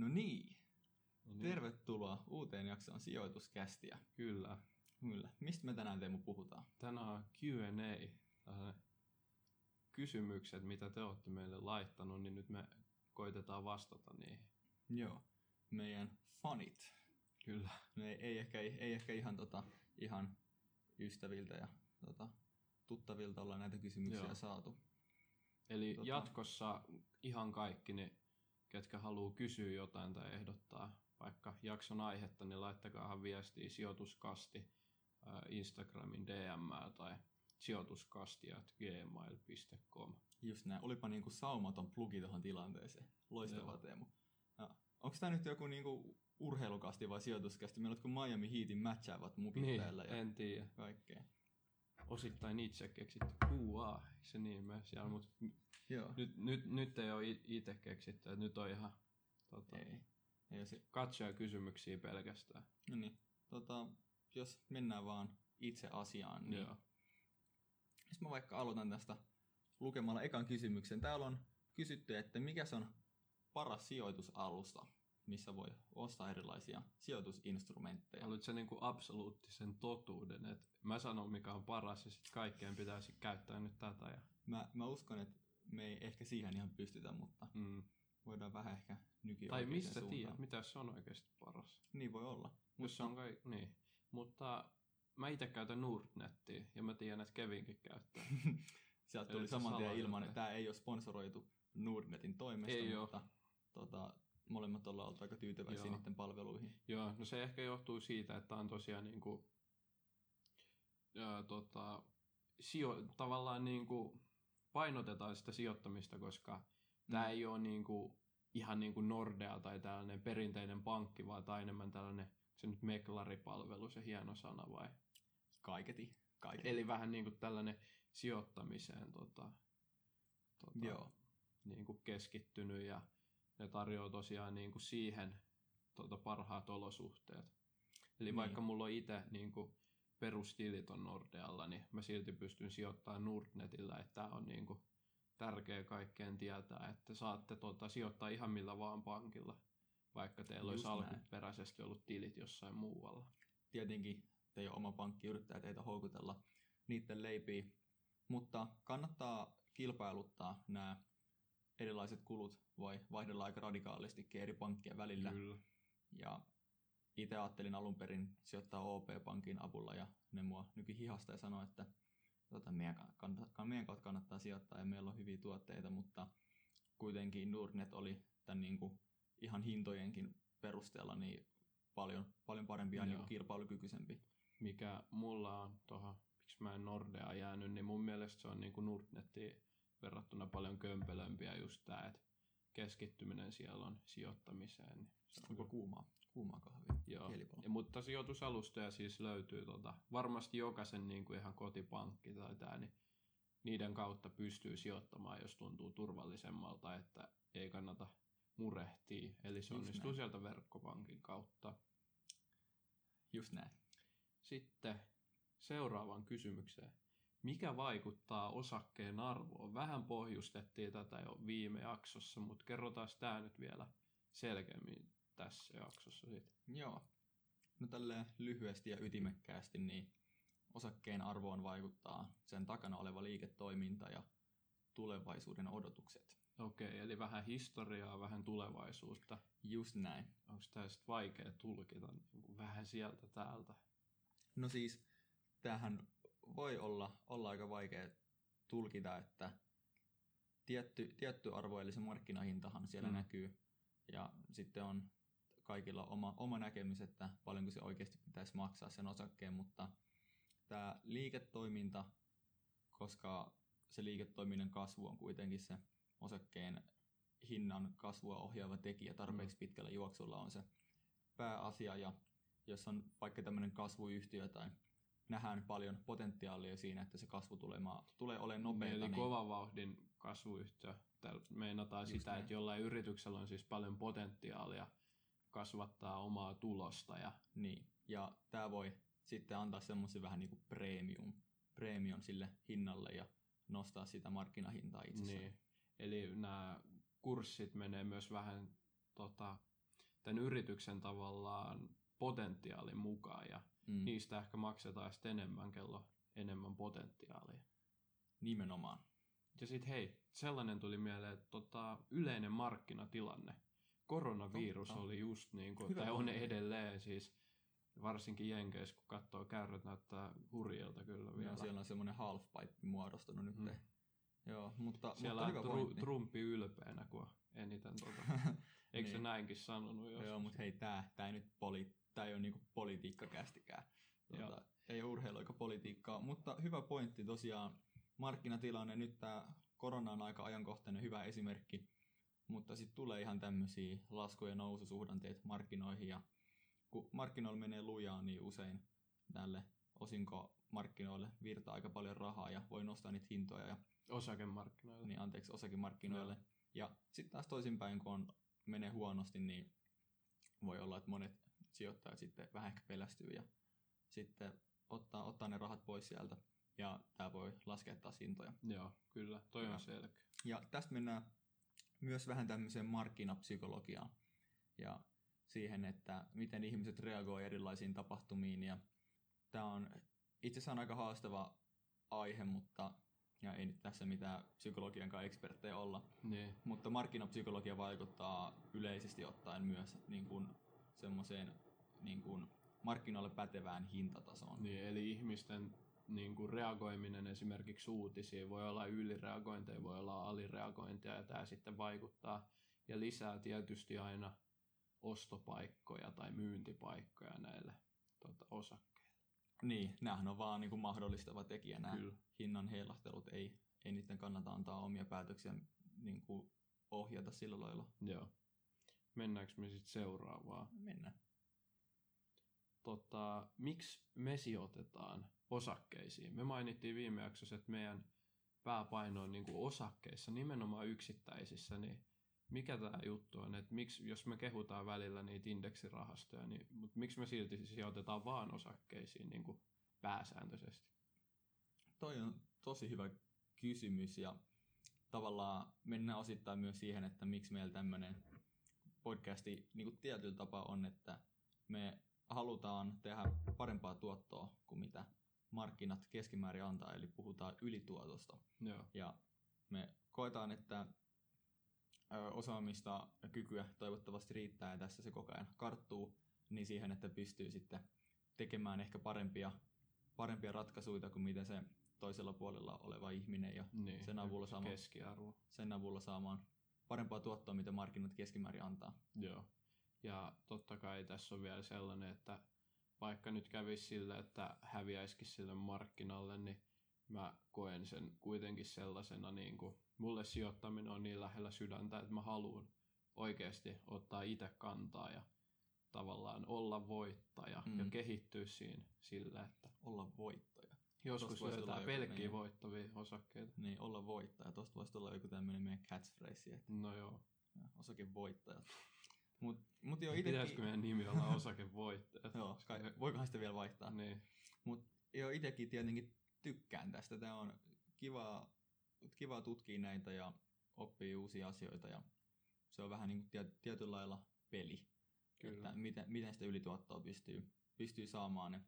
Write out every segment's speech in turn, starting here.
No niin, No niin. tervetuloa uuteen jaksoon sijoituskästiä. Kyllä. Kyllä. Mistä me tänään Teemu puhutaan? Tänään on Q&A. tällainen Kysymykset, mitä te olette meille laittanut, niin nyt me koitetaan vastata niihin. Joo, meidän fanit. Kyllä. No ei, ei, ehkä, ei, ehkä ihan, tota, ihan ystäviltä ja tota, tuttavilta ollaan näitä kysymyksiä Joo. saatu. Eli Tota- jatkossa ihan kaikki ne, ketkä haluaa kysyä jotain tai ehdottaa vaikka jakson aihetta, niin laittakaa viestiä sijoituskasti Instagramin DM tai sijoituskasti.gmail.com. Just näin. Olipa niinku saumaton plugi tuohon tilanteeseen. Loistava Joo. Teemu. Ja, onko tämä nyt joku niinku urheilukasti vai sijoituskästi? Meillä on Miami Heatin matchaavat mukit Niin, täällä ja en tiedä. kaikkea. Osittain itse keksitty. QA, eikö se niin mene siellä? Mut Joo. nyt, nyt, nyt ei ole itse keksitty, että nyt on ihan tota, Ei. ei se. katsojakysymyksiä pelkästään. No niin. Tota, jos mennään vaan itse asiaan, niin Joo. jos mä vaikka aloitan tästä lukemalla ekan kysymyksen. Täällä on kysytty, että mikä se on paras sijoitusalusta, missä voi ostaa erilaisia sijoitusinstrumentteja. Haluatko sä niinku absoluuttisen totuuden, että mä sanon mikä on paras ja sitten kaikkeen pitäisi käyttää nyt tätä. Ja, Mä, mä uskon, että me ei ehkä siihen ihan pystytä, mutta mm. voidaan vähän ehkä nyki Tai mistä tiedät, mitä se on oikeasti paras? Niin voi olla. Jos se on kai, niin. Mutta mä itse käytän Nordnettiä ja mä tiedän, että Kevinkin käyttää. Sieltä tuli saman tien ilman, että tämä ei ole sponsoroitu Nordnetin toimesta, Ei mutta tota, molemmat ollaan oltu aika tyytyväisiä Joo. niiden palveluihin. Joo, no se ehkä johtuu siitä, että on tosiaan niinku, ää, tota, sijo, tavallaan niinku painotetaan sitä sijoittamista, koska mm. tämä ei ole niinku, ihan niin kuin Nordea tai tällainen perinteinen pankki, vaan tämä on enemmän tällainen, se nyt meklaripalvelu, se hieno sana vai? Kaiketi. Kaiketi. Eli vähän niin kuin tällainen sijoittamiseen tota, tota, Joo. niin kuin keskittynyt ja ne tarjoaa tosiaan niin kuin siihen tota, parhaat olosuhteet. Eli Niin. vaikka mulla on itse niin kuin perustilit on Nordealla, niin mä silti pystyn sijoittamaan Nordnetillä, että tämä on niin kuin tärkeä kaikkeen tietää, että saatte tota, sijoittaa ihan millä vaan pankilla, vaikka teillä olisi Just näin. alkuperäisesti ollut tilit jossain muualla. Tietenkin teidän oma pankki yrittää teitä houkutella niiden leipiä, mutta kannattaa kilpailuttaa nämä erilaiset kulut, voi vaihdella aika radikaalistikin eri pankkien välillä. Kyllä. Ja itse ajattelin alun perin sijoittaa OP-pankin avulla ja ne mua nyky hihasta ja sanoi, että tota, meidän, kannattaa, meidän kautta kannattaa sijoittaa ja meillä on hyviä tuotteita, mutta kuitenkin Nordnet oli tämän niin kuin ihan hintojenkin perusteella niin paljon, paljon parempi ja Joo. niin kuin kilpailukykyisempi. mikä mulla on tuohon, miksi mä en Nordea jäänyt, niin mun mielestä se on niin kuin Nordnettiin verrattuna paljon kömpelömpiä just tää, että keskittyminen siellä on sijoittamiseen. Niin se on Onko kuumaa, kuumaa kahvia? Joo. Kielipalo. Ja, mutta sijoitusalustoja siis löytyy tota, varmasti jokaisen niin kuin ihan kotipankki tai tää, niin niiden kautta pystyy sijoittamaan, jos tuntuu turvallisemmalta, että ei kannata murehtia. Eli se Just onnistuu näin. sieltä verkkopankin kautta. Just näin. Sitten seuraavaan kysymykseen. Mikä vaikuttaa osakkeen arvoon? Vähän pohjustettiin tätä jo viime jaksossa, mutta kerrotaan tämä nyt vielä selkeämmin tässä jaksossa. Sit. Joo. No tälleen lyhyesti ja ytimekkäästi, niin osakkeen arvoon vaikuttaa sen takana oleva liiketoiminta ja tulevaisuuden odotukset. Okei, eli vähän historiaa, vähän tulevaisuutta. Just näin. Onko tämä sitten vaikea tulkita niin kuin vähän sieltä täältä? No siis, tämähän voi olla, olla aika vaikea tulkita, että tietty, tietty arvo, eli se markkinahintahan siellä Mm. mm. näkyy, ja sitten on kaikilla oma, oma näkemys, että paljonko se oikeasti pitäisi maksaa sen osakkeen, mutta tämä liiketoiminta, koska se liiketoiminnan kasvu on kuitenkin se osakkeen hinnan kasvua ohjaava tekijä tarpeeksi pitkällä juoksulla on se pääasia, ja jos on vaikka tämmöinen kasvuyhtiö tai nähdään paljon potentiaalia siinä, että se kasvu tulee, maa- tulee olemaan nopeata. Eli niin, kova vauhdin kasvuyhtiö. Täällä meinataan Just sitä, näin. että jollain yrityksellä on siis paljon potentiaalia kasvattaa omaa tulosta ja Niin, ja tämä voi sitten antaa semmoisen vähän niin kuin premium, premium sille hinnalle ja nostaa sitä markkinahintaa itsessään. Niin. Eli nämä kurssit menee myös vähän tota, tämän yrityksen tavallaan potentiaalin mukaan ja Mm. niistä ehkä maksetaan sitten enemmän, kello enemmän potentiaalia. Nimenomaan. Ja sitten hei, sellainen tuli mieleen, että tota, yleinen markkinatilanne. Koronavirus Totta. oli just niin kuin, Hyvä tai on edelleen siis, varsinkin Jenkeissä, kun katsoo kärryt, näyttää hurjilta kyllä vielä. Ja siellä on semmoinen halfpipe muodostunut nyt. Mm. Joo, mutta, Siellä mutta on hyvä tru. Trumpi ylpeänä, kun eniten tota. Eikö se Niin. näinkin sanonut joskus? Joo, mutta hei, tää, tää ei nyt poli, tää ei ole niinku politiikkakästikään. Tuota, ei ole urheilu eikä politiikkaa, mutta hyvä pointti tosiaan. Markkinatilanne, nyt tää korona on aika ajankohtainen hyvä esimerkki, mutta sitten tulee ihan tämmöisiä lasku- ja noususuhdanteet markkinoihin ja kun markkinoilla menee lujaa, niin usein näille osinkomarkkinoille virtaa aika paljon rahaa ja voi nostaa niitä hintoja ja Osakemarkkinoilla. niin anteeksi, osakemarkkinoille. Ja sitten taas toisinpäin, kun on, menee huonosti, niin voi olla, että monet sijoittajat sitten vähän ehkä pelästyy ja sitten ottaa, ottaa ne rahat pois sieltä. Ja tämä voi laskea taas hintoja. Joo, kyllä, toi on selkeä. Ja tästä mennään myös vähän tämmöiseen markkinapsykologiaan ja siihen, että miten ihmiset reagoivat erilaisiin tapahtumiin. Ja tämä on itse asiassa on aika haastava aihe, mutta ja ei nyt tässä mitään psykologiankaan eksperttejä olla, Niin, mutta markkinapsykologia vaikuttaa yleisesti ottaen myös niin kuin semmoiseen niin kuin markkinoille pätevään hintatasoon. niin, eli ihmisten niin kuin reagoiminen esimerkiksi uutisiin voi olla ylireagointeja, voi olla alireagointeja ja tämä sitten vaikuttaa ja lisää tietysti aina ostopaikkoja tai myyntipaikkoja näille tota, osakkeille. Niin, näähän on vaan niin kuin mahdollistava tekijä nämä Kyllä. hinnan heilahtelut. Ei, ei niiden kannata antaa omia päätöksiä niin kuin ohjata sillä lailla. Joo. Mennäänkö me sitten seuraavaan? Mennään. Tota, miksi me sijoitetaan osakkeisiin? Me mainittiin viime jaksossa, että meidän pääpaino on niin kuin osakkeissa, nimenomaan yksittäisissä, niin mikä tämä juttu on, että miksi, jos me kehutaan välillä niitä indeksirahastoja, niin mutta miksi me silti sijoitetaan vaan osakkeisiin niin kuin pääsääntöisesti? Toi on tosi hyvä kysymys ja tavallaan mennään osittain myös siihen, että miksi meillä tämmöinen podcasti niin kuin tietyllä tapaa on, että me halutaan tehdä parempaa tuottoa kuin mitä markkinat keskimäärin antaa, eli puhutaan ylituotosta. Joo, Ja me koetaan, että osaamista ja kykyä toivottavasti riittää ja tässä se koko ajan karttuu, niin siihen, että pystyy sitten tekemään ehkä parempia, parempia ratkaisuja kuin mitä se toisella puolella oleva ihminen ja niin. sen avulla saamaan, sen avulla saamaan parempaa tuottoa, mitä markkinat keskimäärin antaa. Joo. Ja totta kai tässä on vielä sellainen, että vaikka nyt kävisi sille, että häviäisikin sille markkinalle, niin mä koen sen kuitenkin sellaisena, niin kuin, mulle sijoittaminen on niin lähellä sydäntä, että mä haluan oikeasti ottaa itse kantaa ja tavallaan olla voittaja Mm. ja kehittyä siinä sillä, että Olla voittaja. Joskus joku pelkkiä meidän- voittavia osakkeita. Niin, olla voittaja. Tosta voisi tulla joku tämmöinen meidän catchphrase, että No joo. osakevoittajat. Mut, mut Pitäisikö itekin... meidän nimi olla osakevoittajat? Joo, kai, voikohan sitä vielä vaihtaa. Niin. Mutta joo, itsekin tietenkin tykkään tästä. Tämä on kiva, kiva tutkia näitä ja oppii uusia asioita ja se on vähän niin kuin tiet, tietyllä lailla peli. Kyllä. Että miten, miten sitä ylituottoa pystyy, pystyy saamaan.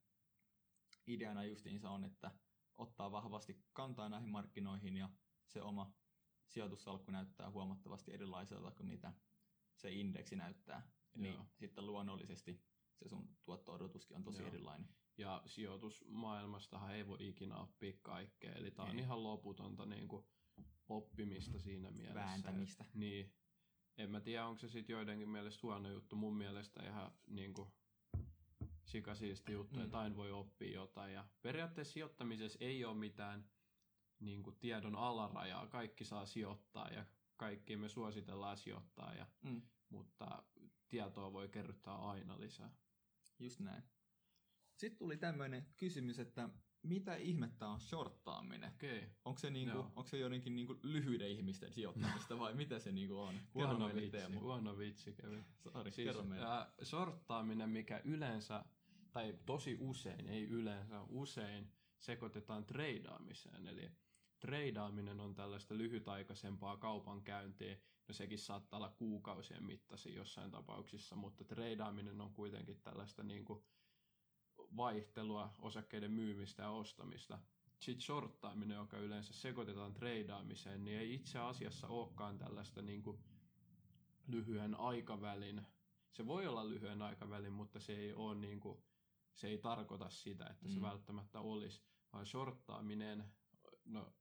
Ideana justiinsa on, että ottaa vahvasti kantaa näihin markkinoihin ja se oma sijoitussalkku näyttää huomattavasti erilaiselta kuin mitä se indeksi näyttää. Niin Joo. sitten luonnollisesti se sun tuotto-odotuskin on tosi Joo. erilainen. Ja sijoitusmaailmastahan ei voi ikinä oppia kaikkea, eli tämä on ihan loputonta niin kuin, oppimista siinä mielessä. Vääntämistä. Niin. En mä tiedä, onko se sitten joidenkin mielestä huono juttu. Mun mielestä ihan niin kuin, sikasiisti juttu, Mm. että aina voi oppia jotain. Ja periaatteessa sijoittamisessa ei ole mitään niin kuin, tiedon alarajaa. Kaikki saa sijoittaa ja kaikki me suositellaan sijoittaa, ja, Mm. mutta tietoa voi kerryttää aina lisää. Just näin. Sitten tuli tämmöinen kysymys, että mitä ihmettä on shorttaaminen? Okay. Onko se, niinku, Joo. onko se jotenkin niinku lyhyiden ihmisten sijoittamista vai mitä se niinku on? Huono vitsi, Teemu. huono vitsi kävi. Sori, Siis kerro meille. ää, sorttaaminen, mikä yleensä, tai tosi usein, ei yleensä, usein sekoitetaan treidaamiseen. Eli treidaaminen on tällaista lyhytaikaisempaa kaupankäyntiä, no sekin saattaa olla kuukausien mittaisia jossain tapauksissa, mutta treidaaminen on kuitenkin tällaista niin kuin vaihtelua, osakkeiden myymistä ja ostamista. Sitten shorttaaminen, joka yleensä sekoitetaan treidaamiseen, niin ei itse asiassa olekaan tällaista niin kuin lyhyen aikavälin. Se voi olla lyhyen aikavälin, mutta se ei ole niin kuin, se ei tarkoita sitä, että se mm. välttämättä olisi, vaan shorttaaminen, no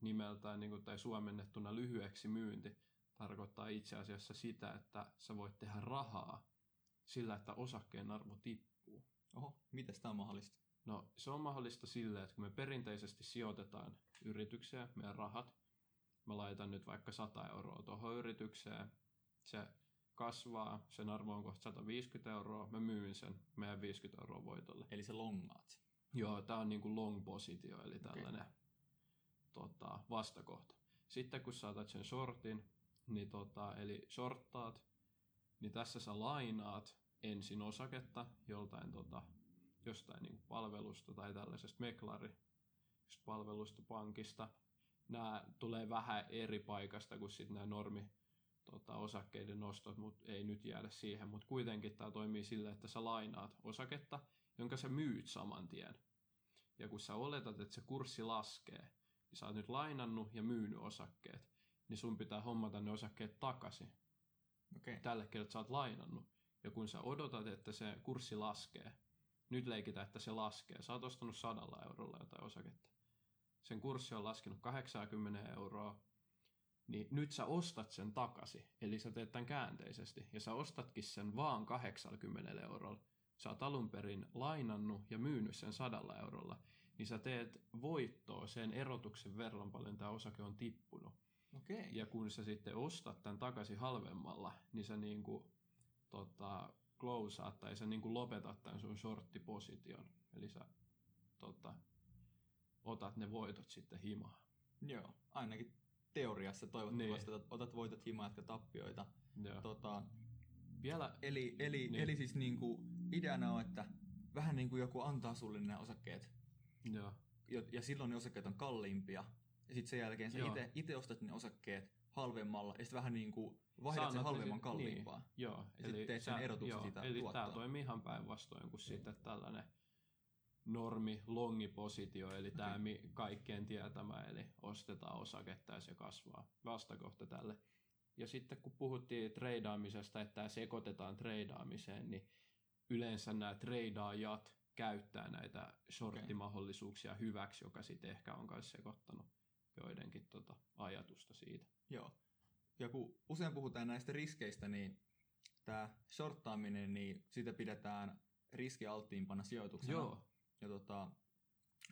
nimeltään niin kuin, tai suomennettuna lyhyeksi myynti, tarkoittaa itse asiassa sitä, että sä voit tehdä rahaa sillä, että osakkeen arvo tippuu. Oho, miten tämä on mahdollista? No se on mahdollista sillä, että kun me perinteisesti sijoitetaan yritykseen meidän rahat, mä laitan nyt vaikka 100 euroa tuohon yritykseen, se kasvaa, sen arvo on kohta 150 euroa, mä myyn sen meidän 50 euroa voitolle. Eli se longaat Joo, tää on niinku long positio, eli tällainen okay. tota, vastakohta. Sitten kun saatat sen shortin, niin tota, eli shorttaat, niin tässä sä lainaat ensin osaketta joltain tota, jostain niin palvelusta tai tällaisesta meklari palvelusta pankista. Nämä tulee vähän eri paikasta kuin sitten nämä normi tota, osakkeiden nostot, mutta ei nyt jäädä siihen. Mutta kuitenkin tämä toimii sillä, että sä lainaat osaketta, jonka sä myyt saman tien. Ja kun sä oletat, että se kurssi laskee, niin sä oot nyt lainannut ja myynyt osakkeet, niin sun pitää hommata ne osakkeet takaisin. Okay. Tälle kertaa sä oot lainannut. Ja kun sä odotat, että se kurssi laskee, nyt leikitään, että se laskee. Sä oot ostanut sadalla eurolla jotain osaketta. Sen kurssi on laskenut 80 euroa, niin nyt sä ostat sen takaisin. Eli sä teet tämän käänteisesti. Ja sä ostatkin sen vaan 80 eurolla. Sä oot alun perin lainannut ja myynyt sen sadalla eurolla. Niin sä teet voittoa sen erotuksen verran paljon tämä osake on tippunut. Okay. Ja kun sä sitten ostat tämän takaisin halvemmalla, niin sä niinku, tota, closeat tai sä niinku lopetat tämän sun shorttiposition. Eli sä tota, otat ne voitot sitten himaan. Joo, ainakin teoriassa toivottavasti niin. otat voitot himaan, jotka tappioita. Joo. Tota, Vielä, eli, eli, niin. eli siis niinku, ideana on, että vähän niin kuin joku antaa sulle nämä osakkeet. Joo. Ja, ja silloin ne osakkeet on kalliimpia. Ja sitten sen jälkeen sä itse ostat ne osakkeet halvemmalla, ja sitten vähän niin kuin vaihdat sen halvemman sit, kalliimpaa. Niin, joo. Ja sitten teet sen erotuksen joo, siitä Eli tämä toimii ihan päinvastoin kuin sitten tällainen normi longipositio, eli okay. tämä kaikkien tietämä, eli ostetaan osaketta ja se kasvaa vastakohta tälle. Ja sitten kun puhuttiin treidaamisesta, että tämä sekoitetaan treidaamiseen, niin yleensä nämä treidaajat käyttää näitä shorttimahdollisuuksia okay. hyväksi, joka sitten ehkä on myös sekoittanut joidenkin tota ajatusta siitä. Joo. Ja kun usein puhutaan näistä riskeistä, niin tämä shorttaaminen, niin sitä pidetään riskialttiimpana sijoituksena. Joo. Ja tota,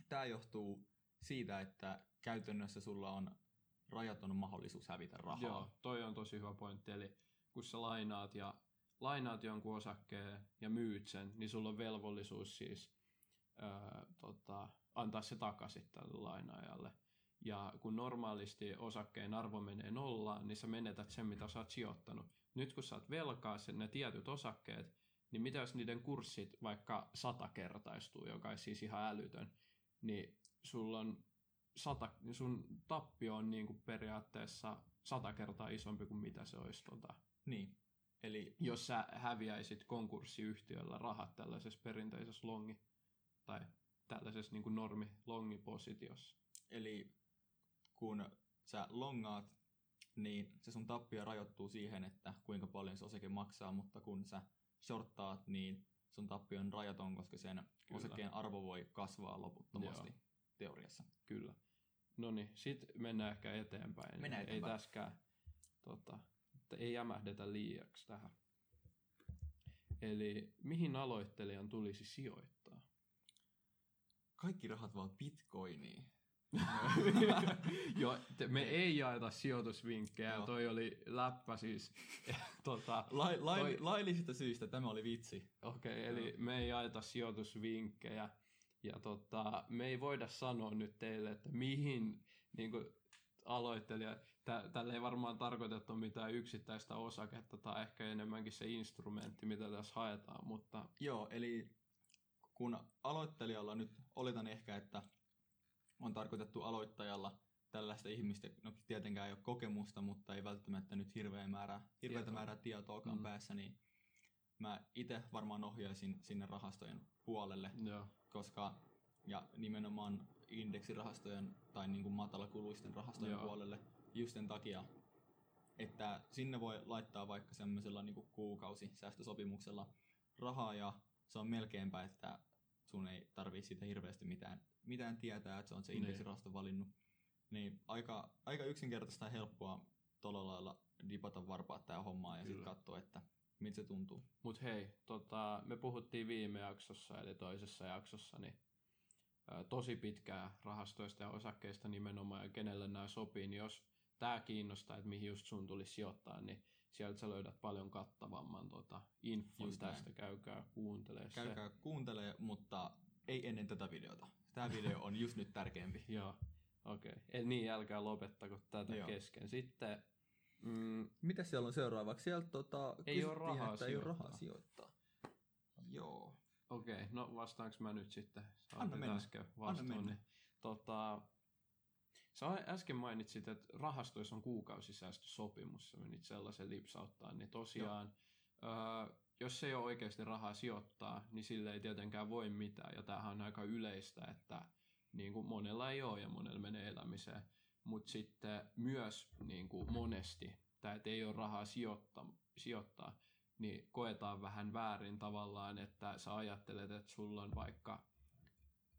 tämä johtuu siitä, että käytännössä sulla on rajaton mahdollisuus hävitä rahaa. Joo, toi on tosi hyvä pointti. Eli kun sä lainaat ja lainaat jonkun osakkeen ja myyt sen, niin sulla on velvollisuus siis ää, tota, antaa se takaisin tälle lainaajalle. Ja kun normaalisti osakkeen arvo menee nollaan, niin sä menetät sen, mitä sä oot sijoittanut. Nyt kun sä oot velkaa sen ne tietyt osakkeet, niin mitä jos niiden kurssit vaikka satakertaistuu, joka on siis ihan älytön, niin sulla on sata, sun tappio on niin kuin periaatteessa sata kertaa isompi kuin mitä se olisi. Tota. Niin. Eli jos sä häviäisit konkurssiyhtiöllä rahat tällaisessa perinteisessä longi tai tällaisessa niin kuin normi longipositiossa. Eli kun sä longaat, niin se sun tappio rajoittuu siihen, että kuinka paljon se osake maksaa, mutta kun sä shorttaat, niin sun tappio on rajaton, koska sen Kyllä. osakkeen arvo voi kasvaa loputtomasti Joo. teoriassa. Kyllä. No niin, sitten mennään ehkä eteenpäin. Mennään eteenpäin. Ei täskään, tota, että ei jämähdetä liiaksi tähän. Eli mihin aloittelijan tulisi sijoittaa? Kaikki rahat vaan bitcoiniin. Joo, te, me ei jaeta sijoitusvinkkejä, no. toi oli läppä siis. tota, lai, lai, toi... Laillisista syistä tämä oli vitsi. Okei, okay, eli me ei jaeta sijoitusvinkkejä. Ja tota, me ei voida sanoa nyt teille, että mihin niin kuin, aloittelija, tä, tällä ei varmaan tarkoitettu mitään yksittäistä osaketta tai ehkä enemmänkin se instrumentti, mitä tässä haetaan, mutta... Joo, eli kun aloittelijalla nyt oletan ehkä, että on tarkoitettu aloittajalla tällaista ihmistä, no tietenkään ei ole kokemusta, mutta ei välttämättä nyt hirveä määrä, hirveätä Tietoa. määrää tietoakaan Mm. päässä, niin mä itse varmaan ohjaisin sinne rahastojen puolelle, Joo. koska ja nimenomaan indeksirahastojen tai niin kuin matalakuluisten rahastojen Joo. puolelle just sen takia, että sinne voi laittaa vaikka semmoisella niin kuukausisäästösopimuksella rahaa ja se on melkeinpä, että sun ei tarvii siitä hirveästi mitään, mitään tietää, että se on se Niin. indeksirahasto valinnut. Niin aika, aika yksinkertaista ja helppoa tuolla lailla dipata varpaat tää hommaa ja sitten katsoa, että miltä se tuntuu. Mut hei, tota, me puhuttiin viime jaksossa, eli toisessa jaksossa, niin ää, tosi pitkää rahastoista ja osakkeista nimenomaan, ja kenelle nämä sopii, niin jos tämä kiinnostaa, että mihin just sun tulisi sijoittaa, niin sieltä sä löydät paljon kattavamman tota, infon Just näin. tästä, käykää kuuntelee se. Käykää kuuntelee, mutta ei ennen tätä videota. Tämä video on just nyt tärkeämpi. Joo, okei. Okay. Niin, älkää lopettako tätä Joo. kesken. Sitten, mm, Mitä siellä on seuraavaksi? Sieltä tota, Ei oo kysyttiin, rahaa että ei ole rahaa sijoittaa. Joo. okei, okay. no vastaanko mä nyt sitten? Sä Anna mennä. äsken Anna mennä. niin Tota, sä äsken mainitsit, että rahastoissa on kuukausisäästösopimus, sä menit sellaisen lipsauttaa, niin tosiaan, öö, jos ei ole oikeasti rahaa sijoittaa, niin sille ei tietenkään voi mitään, ja tämähän on aika yleistä, että niin kuin monella ei ole ja monella menee elämiseen, mutta sitten myös niin kuin monesti, tämä, että ei ole rahaa sijoittaa, sijoittaa, niin koetaan vähän väärin tavallaan, että sä ajattelet, että sulla on vaikka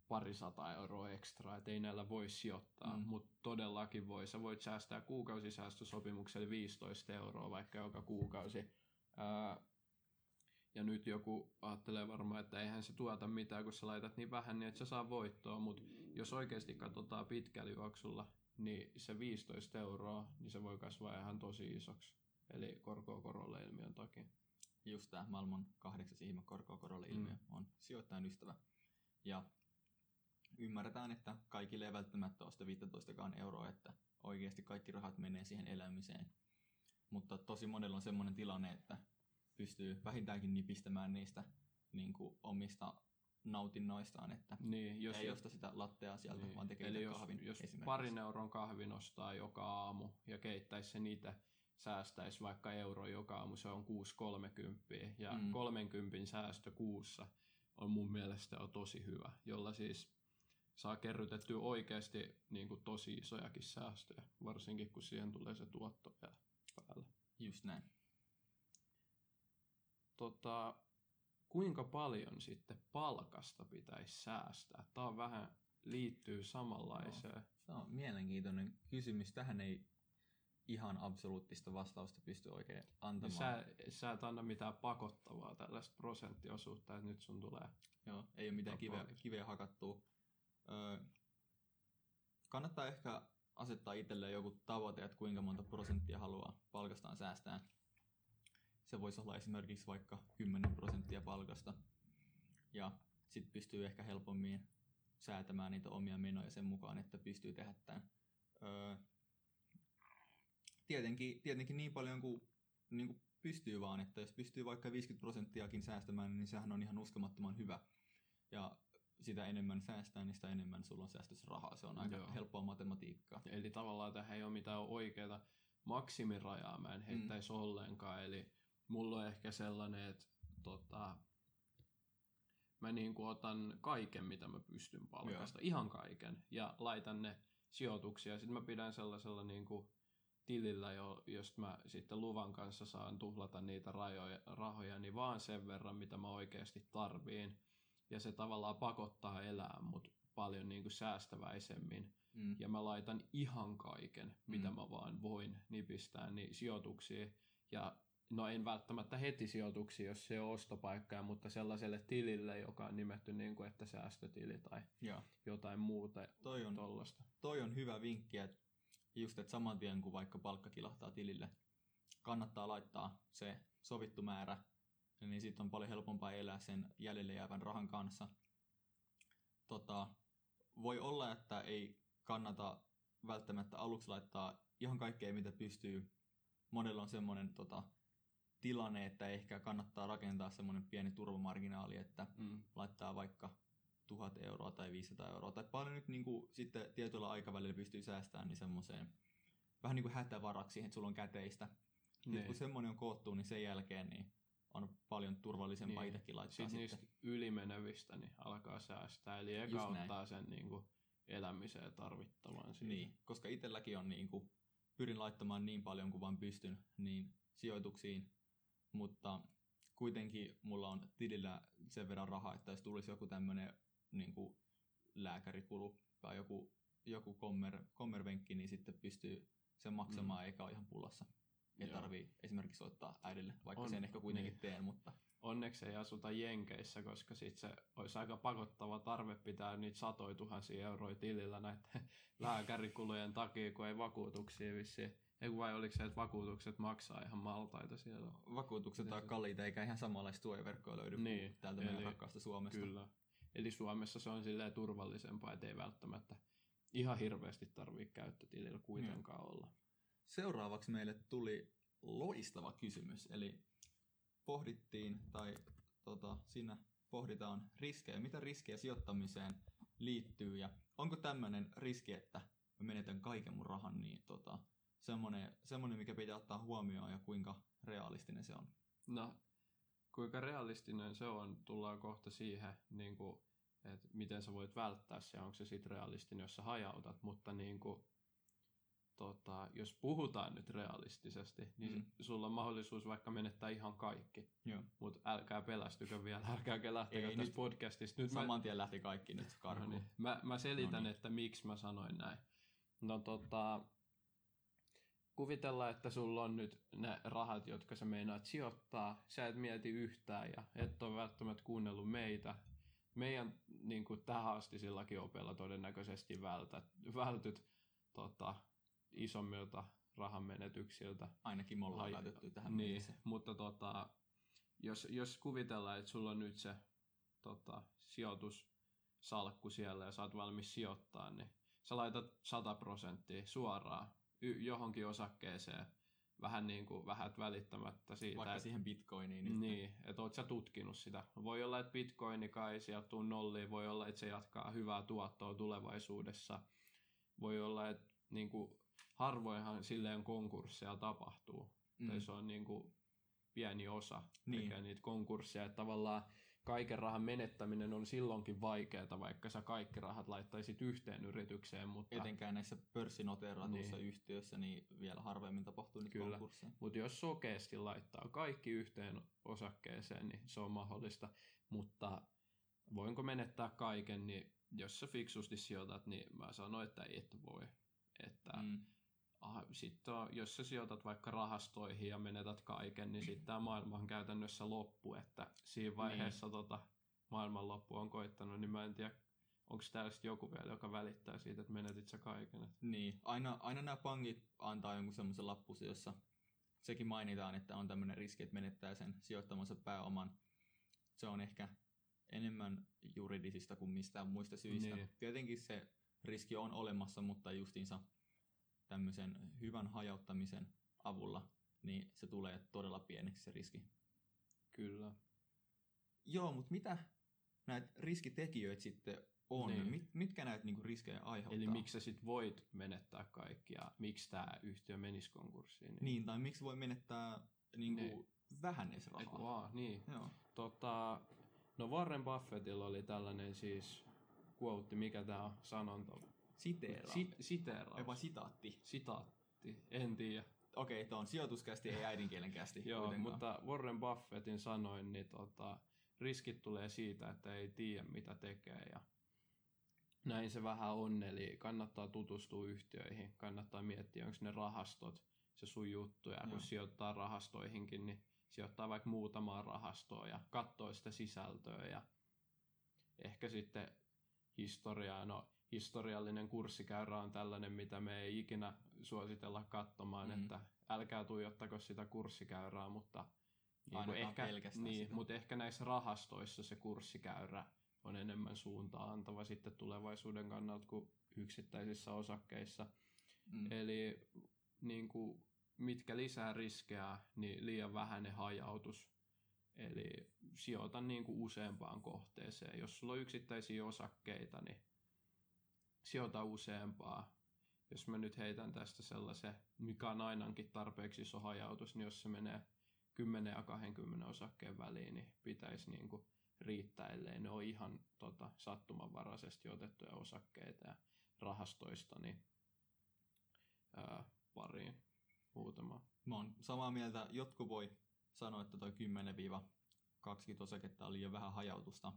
parisata euroa ekstra, että ei näillä voi sijoittaa, Mm. mutta todellakin voi. Sä voit säästää kuukausisäästösopimuksella 15 euroa vaikka joka kuukausi. Ää, ja nyt joku ajattelee varmaan, että eihän se tuota mitään, kun sä laitat niin vähän, niin et sä saa voittoa, mutta jos oikeasti katsotaan pitkällä juoksulla, niin se 15 euroa, niin se voi kasvaa ihan tosi isoksi. Eli korkoa korolle ilmiön takia. Just tämä maailman kahdeksas ihme korkoa-korolle ilmiö Mm. on sijoittajan ystävä. Ja ymmärretään, että kaikille ei välttämättä ole sitä 15 euroa, että oikeasti kaikki rahat menee siihen elämiseen. Mutta tosi monella on semmoinen tilanne, että pystyy vähintäänkin nipistämään niistä niin kuin omista nautinnoistaan, että Niin, jos ei osta sitä lattea sieltä, Niin. vaan tekee Eli jos, kahvin jos parin euron kahvin ostaa joka aamu ja keittäisi sen itse, säästäisi vaikka euro joka aamu, se on 6,30 ja Mm. mm. 30 säästö kuussa on mun mielestä jo tosi hyvä, jolla siis saa kerrytettyä oikeasti niin kuin tosi isojakin säästöjä, varsinkin kun siihen tulee se tuotto päälle. Just näin. Tota, kuinka paljon sitten palkasta pitäisi säästää? Tämä on vähän liittyy samanlaiseen. Se on mielenkiintoinen kysymys. Tähän ei ihan absoluuttista vastausta pysty oikein Niin antamaan. sä, sä et anna mitään pakottavaa tällaista prosenttiosuutta, että nyt sun tulee. Joo, ei ole mitään kiveä, kiveä hakattua. Öö, kannattaa ehkä asettaa itselleen joku tavoite, että kuinka monta prosenttia haluaa palkastaan säästää. Se voisi olla esimerkiksi vaikka 10 prosenttia palkasta. Ja sitten pystyy ehkä helpommin säätämään niitä omia menoja sen mukaan, että pystyy tehdä tämän. Öö, tietenkin, tietenkin niin paljon kuin, niin kuin pystyy vaan, että jos pystyy vaikka 50 prosenttiakin säästämään, niin sehän on ihan uskomattoman hyvä. Ja sitä enemmän säästää, niin sitä enemmän sulla on säästössä rahaa. Se on aika Joo. helppoa matematiikkaa. Eli tavallaan tähän ei ole mitään oikeaa maksimirajaa, mä en heittäisi mm. ollenkaan. Eli mulla on ehkä sellainen, että tota, mä niin kuin otan kaiken, mitä mä pystyn palkasta, Joo. ihan kaiken, ja laitan ne sijoituksia. Sitten mä pidän sellaisella niin kuin tilillä, jo, josta mä sitten luvan kanssa saan tuhlata niitä rajoja, rahoja, niin vaan sen verran, mitä mä oikeasti tarviin. Ja se tavallaan pakottaa elää mut paljon niin kuin säästäväisemmin. Mm. Ja mä laitan ihan kaiken, mitä Mm. mä vaan voin nipistää, niin sijoituksiin. Ja no en välttämättä heti sijoituksia, jos se on ostopaikkaa, mutta sellaiselle tilille, joka on nimetty niin kuin, että säästötili tai Joo. jotain muuta Toi on, tollasta. toi on hyvä vinkki, että just, että saman tien kun vaikka palkka kilahtaa tilille, kannattaa laittaa se sovittu määrä, niin sitten on paljon helpompaa elää sen jäljelle jäävän rahan kanssa. Tota, voi olla, että ei kannata välttämättä aluksi laittaa ihan kaikkea, mitä pystyy. Monella on semmoinen tota, tilanne, että ehkä kannattaa rakentaa semmoinen pieni turvamarginaali, että Mm. laittaa vaikka 1000 euroa tai 500 euroa tai paljon nyt niin kuin sitten aikavälillä pystyy säästämään, niin semmoiseen vähän niin kuin hätävaraksi siihen, että sulla on käteistä. Niin. Kun semmoinen on koottu, niin sen jälkeen niin on paljon turvallisempaa Niin. itsekin laittaa Sitten sitten. niistä ylimenevistä niin alkaa säästää. Eli eka Just näin. ottaa sen niin kuin, elämiseen tarvittavan siitä. Niin, koska itselläkin on niin kuin, pyrin laittamaan niin paljon kuin vaan pystyn niin sijoituksiin, mutta kuitenkin mulla on tilillä sen verran rahaa, että jos tulisi joku tämmöinen niin kuin lääkärikulu tai joku, joku kommer, kommervenkki, niin sitten pystyy sen maksamaan mm. eikä ole ihan pulassa. Ei tarvii esimerkiksi soittaa äidille, vaikka On, sen ehkä kuitenkin niin. teen, mutta Onneksi ei asuta Jenkeissä, koska sit se olisi aika pakottava tarve pitää niitä satoja tuhansia euroja tilillä näiden lääkärikulujen takia, kun ei vakuutuksia vissiin. Ei kun vai oliko se, että vakuutukset maksaa ihan maltaita siellä? vakuutukset Miten on se- kalliita eikä ihan samanlaista suojaverkkoa löydy Niin, täältä meidän eli- rakkaasta Suomesta. Kyllä. Eli Suomessa se on silleen turvallisempaa, että ei välttämättä ihan hirveästi tarvitse käyttötilillä kuitenkaan olla. Seuraavaksi meille tuli loistava kysymys, eli pohdittiin, tai tota, siinä pohditaan riskejä, mitä riskejä sijoittamiseen liittyy, ja onko tämmöinen riski, että menetän kaiken mun rahan, niin tota, semmoinen, semmoinen, mikä pitää ottaa huomioon, ja kuinka realistinen se on. No, kuinka realistinen se on, tullaan kohta siihen, niin kuin, että miten sä voit välttää se, onko se sitten realistinen, jos sä hajautat, mutta niin kuin, tota, jos puhutaan nyt realistisesti, niin Mm. sulla on mahdollisuus vaikka menettää ihan kaikki, Joo. mutta älkää pelästykö vielä, älkääkä lähtekö Ei tästä nyt- podcastista. Nyt Saman tien lähti kaikki nyt mä, no karkuun. niin, mä, mä selitän, No niin. että miksi mä sanoin näin. No tota, kuvitellaan, että sulla on nyt ne rahat, jotka sä meinaat sijoittaa. Sä et mieti yhtään ja et ole välttämättä kuunnellut meitä. Meidän niin kuin tähän asti silläkin opella todennäköisesti vältät, vältyt tota, isommilta rahan menetyksiltä. Ainakin me ollaan päätetty tähän Niin, mutta tota, jos, jos kuvitellaan, että sulla on nyt se tota, sijoitussalkku siellä ja sä oot valmis sijoittaa, niin sä laitat 100 prosenttia suoraan johonkin osakkeeseen vähän niin kuin vähät välittämättä siitä, Vaikka että siihen bitcoiniin nyt. niin, että oot sä tutkinut sitä. Voi olla, että bitcoini kai sijoittuu nolliin, voi olla, että se jatkaa hyvää tuottoa tulevaisuudessa. Voi olla, että niin kuin, harvoinhan silleen konkursseja tapahtuu. Mm. Tai se on niin kuin, pieni osa Niin. niitä konkursseja. Että tavallaan kaiken rahan menettäminen on silloinkin vaikeaa, vaikka sä kaikki rahat laittaisit yhteen yritykseen. Mutta, Etenkään näissä pörssinoteeratuissa Niin. yhtiöissä niin vielä harvemmin tapahtuu nyt Kyllä. konkursseja. mutta jos sokeasti laittaa kaikki yhteen osakkeeseen, niin se on mahdollista. Mutta voinko menettää kaiken, niin jos sä fiksusti sijoitat, niin mä sanon, että et voi. Että Mm. Ah, sitten jos sä sijoitat vaikka rahastoihin ja menetät kaiken, niin sitten tämä maailma on käytännössä loppu. Että siinä vaiheessa niin. tota, maailmanloppu on koittanut, niin mä en tiedä, onko täällä joku vielä, joka välittää siitä, että menetit sä kaiken. Et Niin, aina, aina nämä pankit antaa jonkun semmoisen lappusen, jossa sekin mainitaan, että on tämmöinen riski, että menettää sen sijoittamansa pääoman. Se on ehkä enemmän juridisista kuin mistään muista syistä. Niin. Tietenkin se riski on olemassa, mutta justiinsa tämmöisen hyvän hajauttamisen avulla, niin se tulee todella pieneksi se riski. Kyllä. Joo, mutta mitä näitä riskitekijöitä sitten on? Niin. Mit, mitkä näitä niinku riskejä aiheuttaa? Eli miksi sä sit voit menettää kaikki ja miksi tämä yhtiö menisi konkurssiin. Niin, tai miksi voi menettää niinku Niin. vähän edes Eiku, rahaa? vaan, niin. Joo. Tota, no Warren Buffettilla oli tällainen siis quote, mikä tämä on sanonta? Siteera. Si- siteeraus. Jopa sitaatti. Sitaatti, en tiedä. Okei, tuo on sijoituskästi, ei äidinkielen kästi. Joo, kuitenkaan. mutta Warren Buffettin sanoin, niin tota, riskit tulee siitä, että ei tiedä mitä tekee ja näin se vähän on, eli kannattaa tutustua yhtiöihin, kannattaa miettiä, onko ne rahastot se sun juttu, ja Joo. kun sijoittaa rahastoihinkin, niin sijoittaa vaikka muutamaa rahastoa ja katsoo sitä sisältöä ja ehkä sitten historiaa, no historiallinen kurssikäyrä on tällainen, mitä me ei ikinä suositella katsomaan, Mm. että älkää tuijottako sitä kurssikäyrää, mutta niin ehkä, niin, sitä. mutta ehkä näissä rahastoissa se kurssikäyrä on enemmän suuntaa antava sitten tulevaisuuden kannalta kuin yksittäisissä osakkeissa. Mm. Eli niin kuin, mitkä lisää riskejä, niin liian vähäinen hajautus. Eli sijoita niin kuin useampaan kohteeseen. Jos sulla on yksittäisiä osakkeita, niin sijoita useampaa. Jos mä nyt heitän tästä sellaisen, mikä on ainakin tarpeeksi iso hajautus, niin jos se menee 10 ja 20 osakkeen väliin, niin pitäisi niin kuin riittää, ellei ne ole ihan tota, sattumanvaraisesti otettuja osakkeita ja rahastoista, niin ää, pariin muutama. Mä oon samaa mieltä. Jotkut voi sanoa, että toi 10-20 osaketta on liian vähän hajautusta,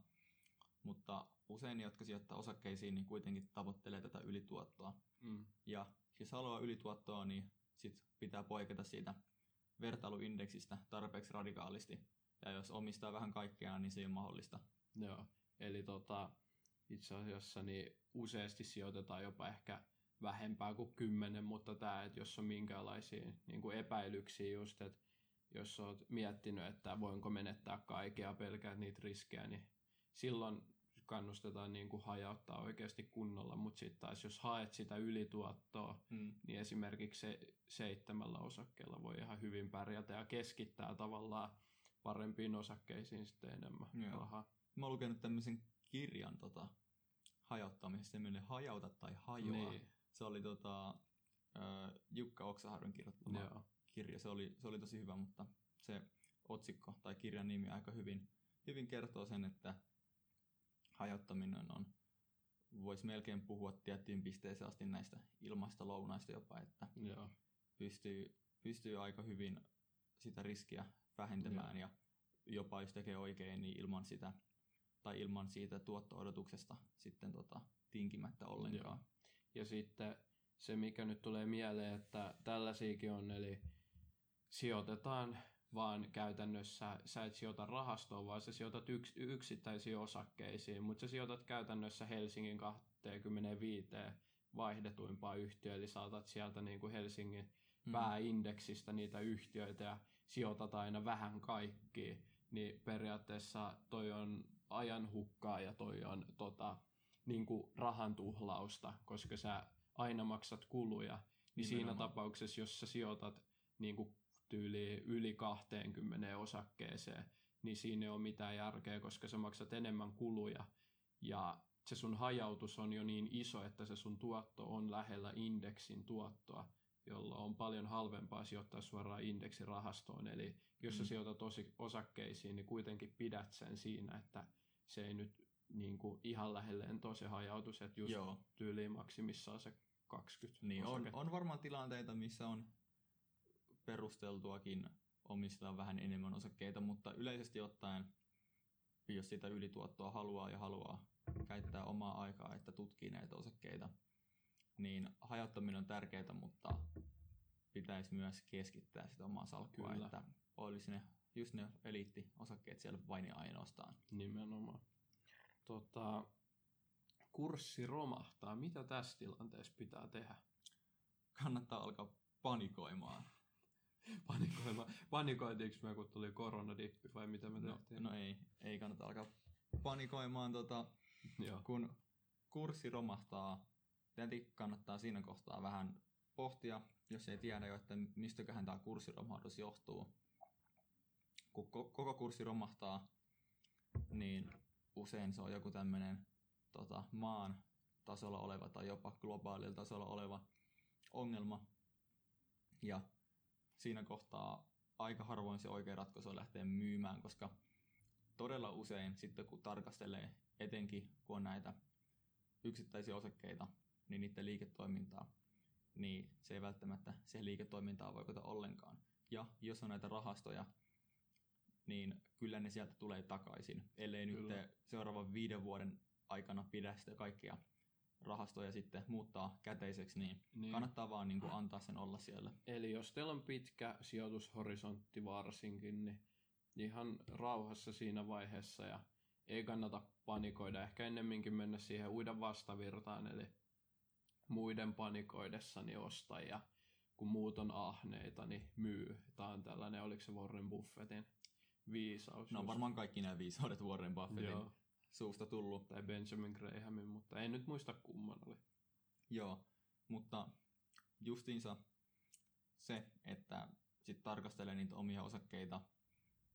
mutta usein ne, jotka sijoittaa osakkeisiin, niin kuitenkin tavoittelee tätä ylituottoa. Mm. Ja jos haluaa ylituottoa, niin sit pitää poiketa siitä vertailuindeksistä tarpeeksi radikaalisti. Ja jos omistaa vähän kaikkea, niin se ei ole mahdollista. Joo, eli tota, itse asiassa niin useasti sijoitetaan jopa ehkä vähempää kuin kymmenen, mutta tämä, että jos on minkäänlaisia niin kuin epäilyksiä just, että jos olet miettinyt, että voinko menettää kaikkea, pelkäät niitä riskejä, niin silloin kannustetaan niin kuin hajauttaa oikeasti kunnolla, mutta sitten taas jos haet sitä ylituottoa, Mm. niin esimerkiksi se seitsemällä osakkeella voi ihan hyvin pärjätä ja keskittää tavallaan parempiin osakkeisiin sitten enemmän Joo. rahaa. Mä oon lukenut tämmöisen kirjan tota, hajauttamisesta, semmoinen hajauta tai hajoa. Niin, Se oli tota, Jukka Oksaharjun kirjoittama joo. kirja. Se oli, se oli tosi hyvä, mutta se otsikko tai kirjan nimi aika hyvin, hyvin kertoo sen, että hajauttaminen on, voisi melkein puhua tiettyyn pisteeseen asti näistä ilmaista lounaista jopa, että joo. pystyy, pystyy aika hyvin sitä riskiä vähentämään ja jopa jos tekee oikein, niin ilman sitä tai ilman siitä tuotto-odotuksesta sitten tota, tinkimättä ollenkaan. Ja sitten se, mikä nyt tulee mieleen, että tällaisiakin on, eli sijoitetaan vaan käytännössä, sä et sijoita rahastoon, vaan sä sijoitat yks, yksittäisiin osakkeisiin, mutta sä sijoitat käytännössä Helsingin 25 vaihdetuimpaa yhtiöä, eli saatat sieltä niin kuin Helsingin Mm. pääindeksistä niitä yhtiöitä ja sijoitat aina vähän kaikkiin, niin periaatteessa toi on ajan hukkaa ja toi on tota, niin kuin rahan tuhlausta, koska sä aina maksat kuluja, niin siinä Nimenomaan. tapauksessa, jos sä sijoitat niin kuin tyyli yli 20 osakkeeseen, niin siinä ei ole mitään järkeä, koska sä maksat enemmän kuluja ja se sun hajautus on jo niin iso, että se sun tuotto on lähellä indeksin tuottoa, jolloin on paljon halvempaa sijoittaa suoraan indeksirahastoon. Eli jos sä Mm. sijoitat osi- osakkeisiin, niin kuitenkin pidät sen siinä, että se ei nyt niin kuin ihan lähelleen tosi hajautus, että just Joo. tyyliin maksimissaan se 20 Niin on, on varmaan tilanteita, missä on perusteltuakin omistaa vähän enemmän osakkeita, mutta yleisesti ottaen, jos sitä ylituottoa haluaa ja haluaa käyttää omaa aikaa, että tutkii näitä osakkeita, niin hajauttaminen on tärkeää, mutta pitäisi myös keskittää sitä omaa salkkua, Kyllä. että olisi ne, just ne eliittiosakkeet siellä vain ja ainoastaan. Nimenomaan. Tota, kurssi romahtaa. Mitä tässä tilanteessa pitää tehdä? Kannattaa alkaa panikoimaan. Panikoima. Panikoitiinko me, kun tuli koronadippi vai mitä me No, tehtiin? no ei, ei kannata alkaa panikoimaan, tota, Joo. kun kurssi romahtaa. Tietenkin kannattaa siinä kohtaa vähän pohtia, jos ei tiedä jo, että mistäköhän tämä kurssiromahdus johtuu. Kun ko- koko kurssi romahtaa, niin usein se on joku tämmöinen tota, maan tasolla oleva tai jopa globaalilla tasolla oleva ongelma. Ja siinä kohtaa aika harvoin se oikea ratkaisu on lähteä myymään, koska todella usein sitten kun tarkastelee, etenkin kun on näitä yksittäisiä osakkeita, niin niiden liiketoimintaa, niin se ei välttämättä siihen liiketoimintaan vaikuta ollenkaan. Ja jos on näitä rahastoja, niin kyllä ne sieltä tulee takaisin, ellei Kyllä. nyt seuraavan viiden vuoden aikana pidä sitä kaikkia rahastoja sitten muuttaa käteiseksi, niin Niin. kannattaa vaan niin kuin antaa sen olla siellä. Eli jos teillä on pitkä sijoitushorisontti varsinkin, niin ihan rauhassa siinä vaiheessa ja ei kannata panikoida. Ehkä ennemminkin mennä siihen uiden vastavirtaan, eli muiden panikoidessa niin osta ja kun muut on ahneita, niin myy. Tämä on tällainen, oliko se Warren Buffettin viisaus? No just? varmaan kaikki nämä viisaudet Warren Buffettin Joo, suusta tullut. tai Benjamin Grahamin, mutta en nyt muista kumman oli. Joo, mutta justiinsa se, että sit tarkastelee niitä omia osakkeita,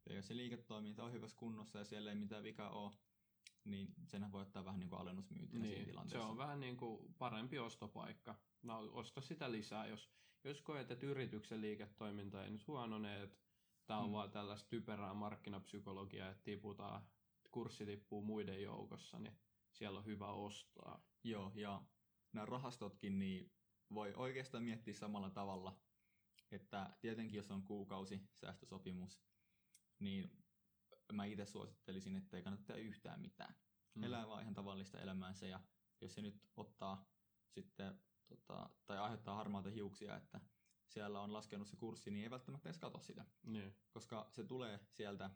ja jos se liiketoiminta on hyvässä kunnossa ja siellä ei mitään vikaa ole, niin senhän voi ottaa vähän niin kuin alennusmyyntinä siinä Niin, se tilanteessa. on vähän niin kuin parempi ostopaikka. No, osta sitä lisää, jos, jos koet, että yrityksen liiketoiminta ei nyt huonone, että tämä on Mm. vaan tällaista typerää markkinapsykologiaa, että tiputaan, kurssi tippuu muiden joukossa, niin siellä on hyvä ostaa. Joo, ja nämä rahastotkin niin voi oikeastaan miettiä samalla tavalla, että tietenkin jos on kuukausi säästösopimus, niin mä itse suosittelisin, että ei kannata tehdä yhtään mitään. Mm. Elää vaan ihan tavallista elämäänsä ja jos se nyt ottaa sitten, tota, tai aiheuttaa harmaata hiuksia, että siellä on laskenut se kurssi, niin ei välttämättä edes katso sitä, Niin. koska se tulee sieltä,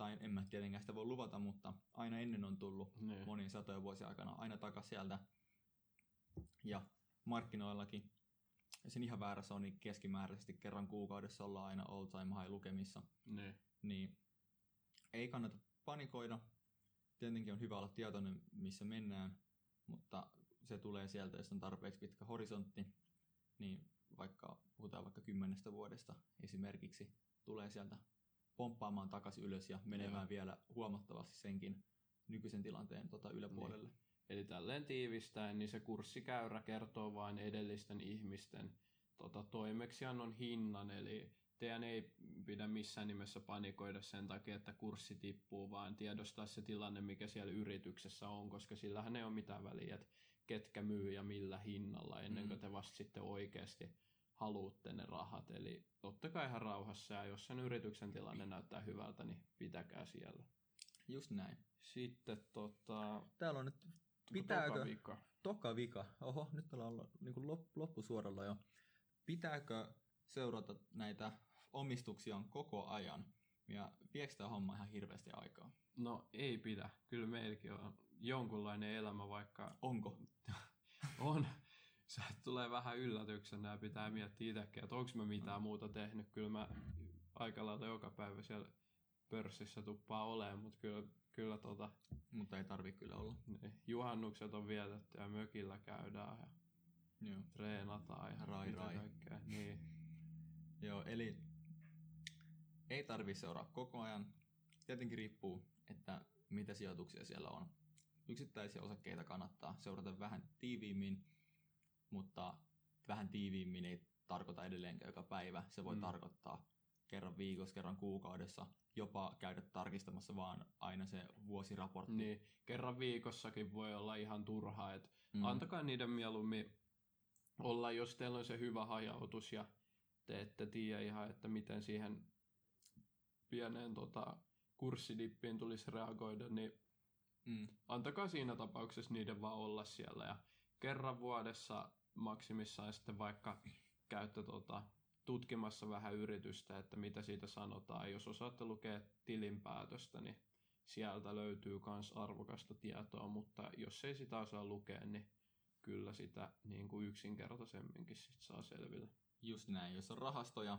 tai en mä tietenkään sitä voi luvata, mutta aina ennen on tullut Niin. monien satojen vuosien aikana aina takas sieltä. Ja markkinoillakin, jos en ihan väärässä on, niin keskimääräisesti kerran kuukaudessa ollaan aina all time high lukemissa. Niin. Niin ei kannata panikoida. Tietenkin on hyvä olla tietoinen, missä mennään, mutta se tulee sieltä, jos on tarpeeksi pitkä horisontti, niin vaikka puhutaan vaikka kymmenestä vuodesta esimerkiksi, tulee sieltä pomppaamaan takaisin ylös ja menemään Joo. vielä huomattavasti senkin nykyisen tilanteen tota yläpuolelle. Eli tälleen tiivistäen, niin se kurssikäyrä kertoo vain edellisten ihmisten tota, toimeksiannon hinnan, eli teidän ei pidä missään nimessä panikoida sen takia, että kurssi tippuu, vaan tiedostaa se tilanne, mikä siellä yrityksessä on, koska sillähän ei ole mitään väliä, että ketkä myy ja millä hinnalla, ennen kuin Mm. te vasta sitten oikeasti haluatte ne rahat. Eli ottakaa ihan rauhassa, ja jos sen yrityksen tilanne näyttää hyvältä, niin pitäkää siellä. Just näin. Sitten tota, Täällä on nyt Pitääkö? Pitääkö- vika. toka vika. Oho, nyt ollaan olla- niin kuin lop, loppusuoralla jo. Pitääkö seurata näitä omistuksia koko ajan? Ja viekö tämä homma ihan hirveästi aikaa? No ei pidä. Kyllä meilläkin on jonkunlainen elämä, vaikka Onko? on. Se tulee vähän yllätyksenä ja pitää miettiä itsekin, että onko mä mitään muuta tehnyt. Kyllä mä aika lailla joka päivä siellä pörssissä tuppaa olemaan, mutta kyllä, kyllä tota, Mutta ei tarvi kyllä olla. niin, juhannukset on vietetty ja mökillä käydään ja Joo. treenataan ja Rai, rai. kaikkea. Niin. Joo, eli ei tarvi seuraa koko ajan. Tietenkin riippuu, että mitä sijoituksia siellä on. Yksittäisiä osakkeita kannattaa seurata vähän tiiviimmin, mutta vähän tiiviimmin ei tarkoita edelleenkään joka päivä. Se voi Mm. mm. tarkoittaa kerran viikossa, kerran kuukaudessa, jopa käydä tarkistamassa vaan aina se vuosiraportti. niin, kerran viikossakin voi olla ihan turhaa, että Mm. Antakaa niiden mieluummin olla, jos teillä on se hyvä hajautus ja te ette tiedä ihan, että miten siihen pieneen tota, kurssidippiin tulisi reagoida, niin Mm. antakaa siinä tapauksessa niiden vaan olla siellä ja kerran vuodessa maksimissaan sitten vaikka käytte tota, tutkimassa vähän yritystä, että mitä siitä sanotaan. Jos osaatte lukea tilinpäätöstä, niin sieltä löytyy myös arvokasta tietoa, mutta jos ei sitä osaa lukea, niin kyllä sitä niin kuin yksinkertaisemminkin sit saa selville. Just näin. Jos on rahastoja,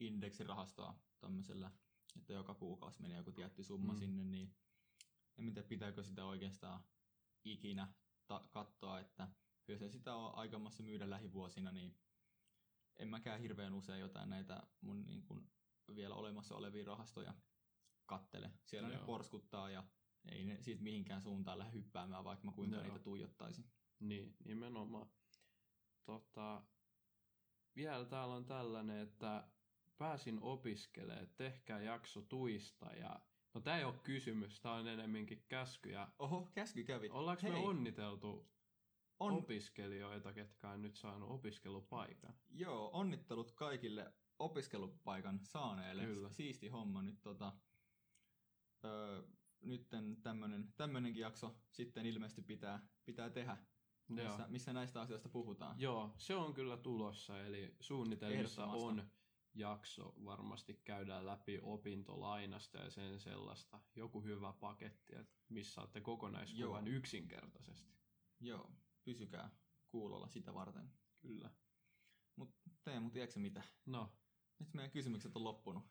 indeksirahastoa tämmöisellä, että joka kuukausi menee joku tietty summa Mm. mm. sinne, niin en tiedä, pitääkö sitä oikeastaan ikinä ta- katsoa, että jos ei sitä ole aikamassa myydä lähivuosina, niin en mäkään hirveän usein jotain näitä mun niin kuin vielä olemassa olevia rahastoja kattele. Siellä ne Joo. porskuttaa ja ei ne siitä mihinkään suuntaan lähde hyppäämään, vaikka mä kuinka Joo. niitä tuijottaisin. Niin, nimenomaan. Tota, vielä täällä on tällainen, että pääsin opiskelemaan, tehkää jakso tuista ja No tää ei ole kysymys, tää on enemminkin käsky ja Oho, käsky kävi. Ollaanko me Hei, onniteltu on, opiskelijoita, ketkä on nyt saanut opiskelupaikan? Joo, onnittelut kaikille opiskelupaikan saaneille. Kyllä. Siisti homma nyt tota, öö, nytten tämmönen, tämmönenkin jakso sitten ilmeisesti pitää, pitää tehdä, Joo. missä, missä näistä asioista puhutaan. Joo, se on kyllä tulossa, eli suunnitelmissa on jakso, varmasti käydään läpi opintolainasta ja sen sellaista. Joku hyvä paketti, että missä saatte kokonaiskuvan Joo. yksinkertaisesti. Joo, pysykää kuulolla sitä varten. Kyllä. Mut Teemu, tiedätkö mitä? No, Nyt meidän kysymykset on loppunut.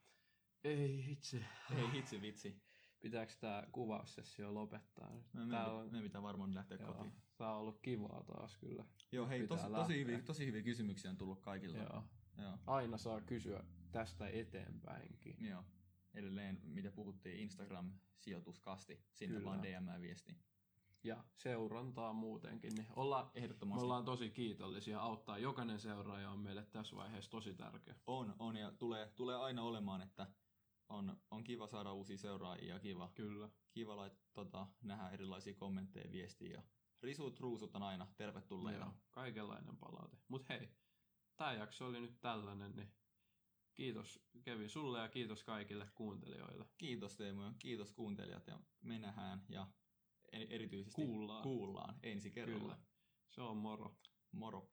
ei itse. Ei hitsi vitsi. Pitääkö tämä kuvaussessio lopettaa nyt? Me, me, on, me pitää varmaan lähteä joo, kotiin. tää on ollut kivaa taas kyllä. Joo, hei, pitää tosi, hyviä, tosi hyviä kysymyksiä on tullut kaikille. Joo. Joo. Aina saa kysyä tästä eteenpäinkin. Joo. edelleen, mitä puhuttiin, Instagram-sijoituskasti, sinne Kyllä. vaan DM-viesti. Ja seurantaa muutenkin. Niin olla, me Ehdottomasti. ollaan tosi kiitollisia. Auttaa jokainen seuraaja on meille tässä vaiheessa tosi tärkeä. On, on ja tulee, tulee aina olemaan, että on, on kiva saada uusia seuraajia ja kiva, Kyllä. kiva lait, tota, nähdä erilaisia kommentteja, viestiä ja risut, ruusut on aina tervetulleita. Joo, kaikenlainen palaute. Mutta hei, tämä jakso oli nyt tällainen, niin kiitos Kevin sulle ja kiitos kaikille kuuntelijoille. Kiitos Teemu ja kiitos kuuntelijat ja me nähdään ja erityisesti Kuullaan. kuullaan ensi kerralla. Kyllä. Se on moro. Moro.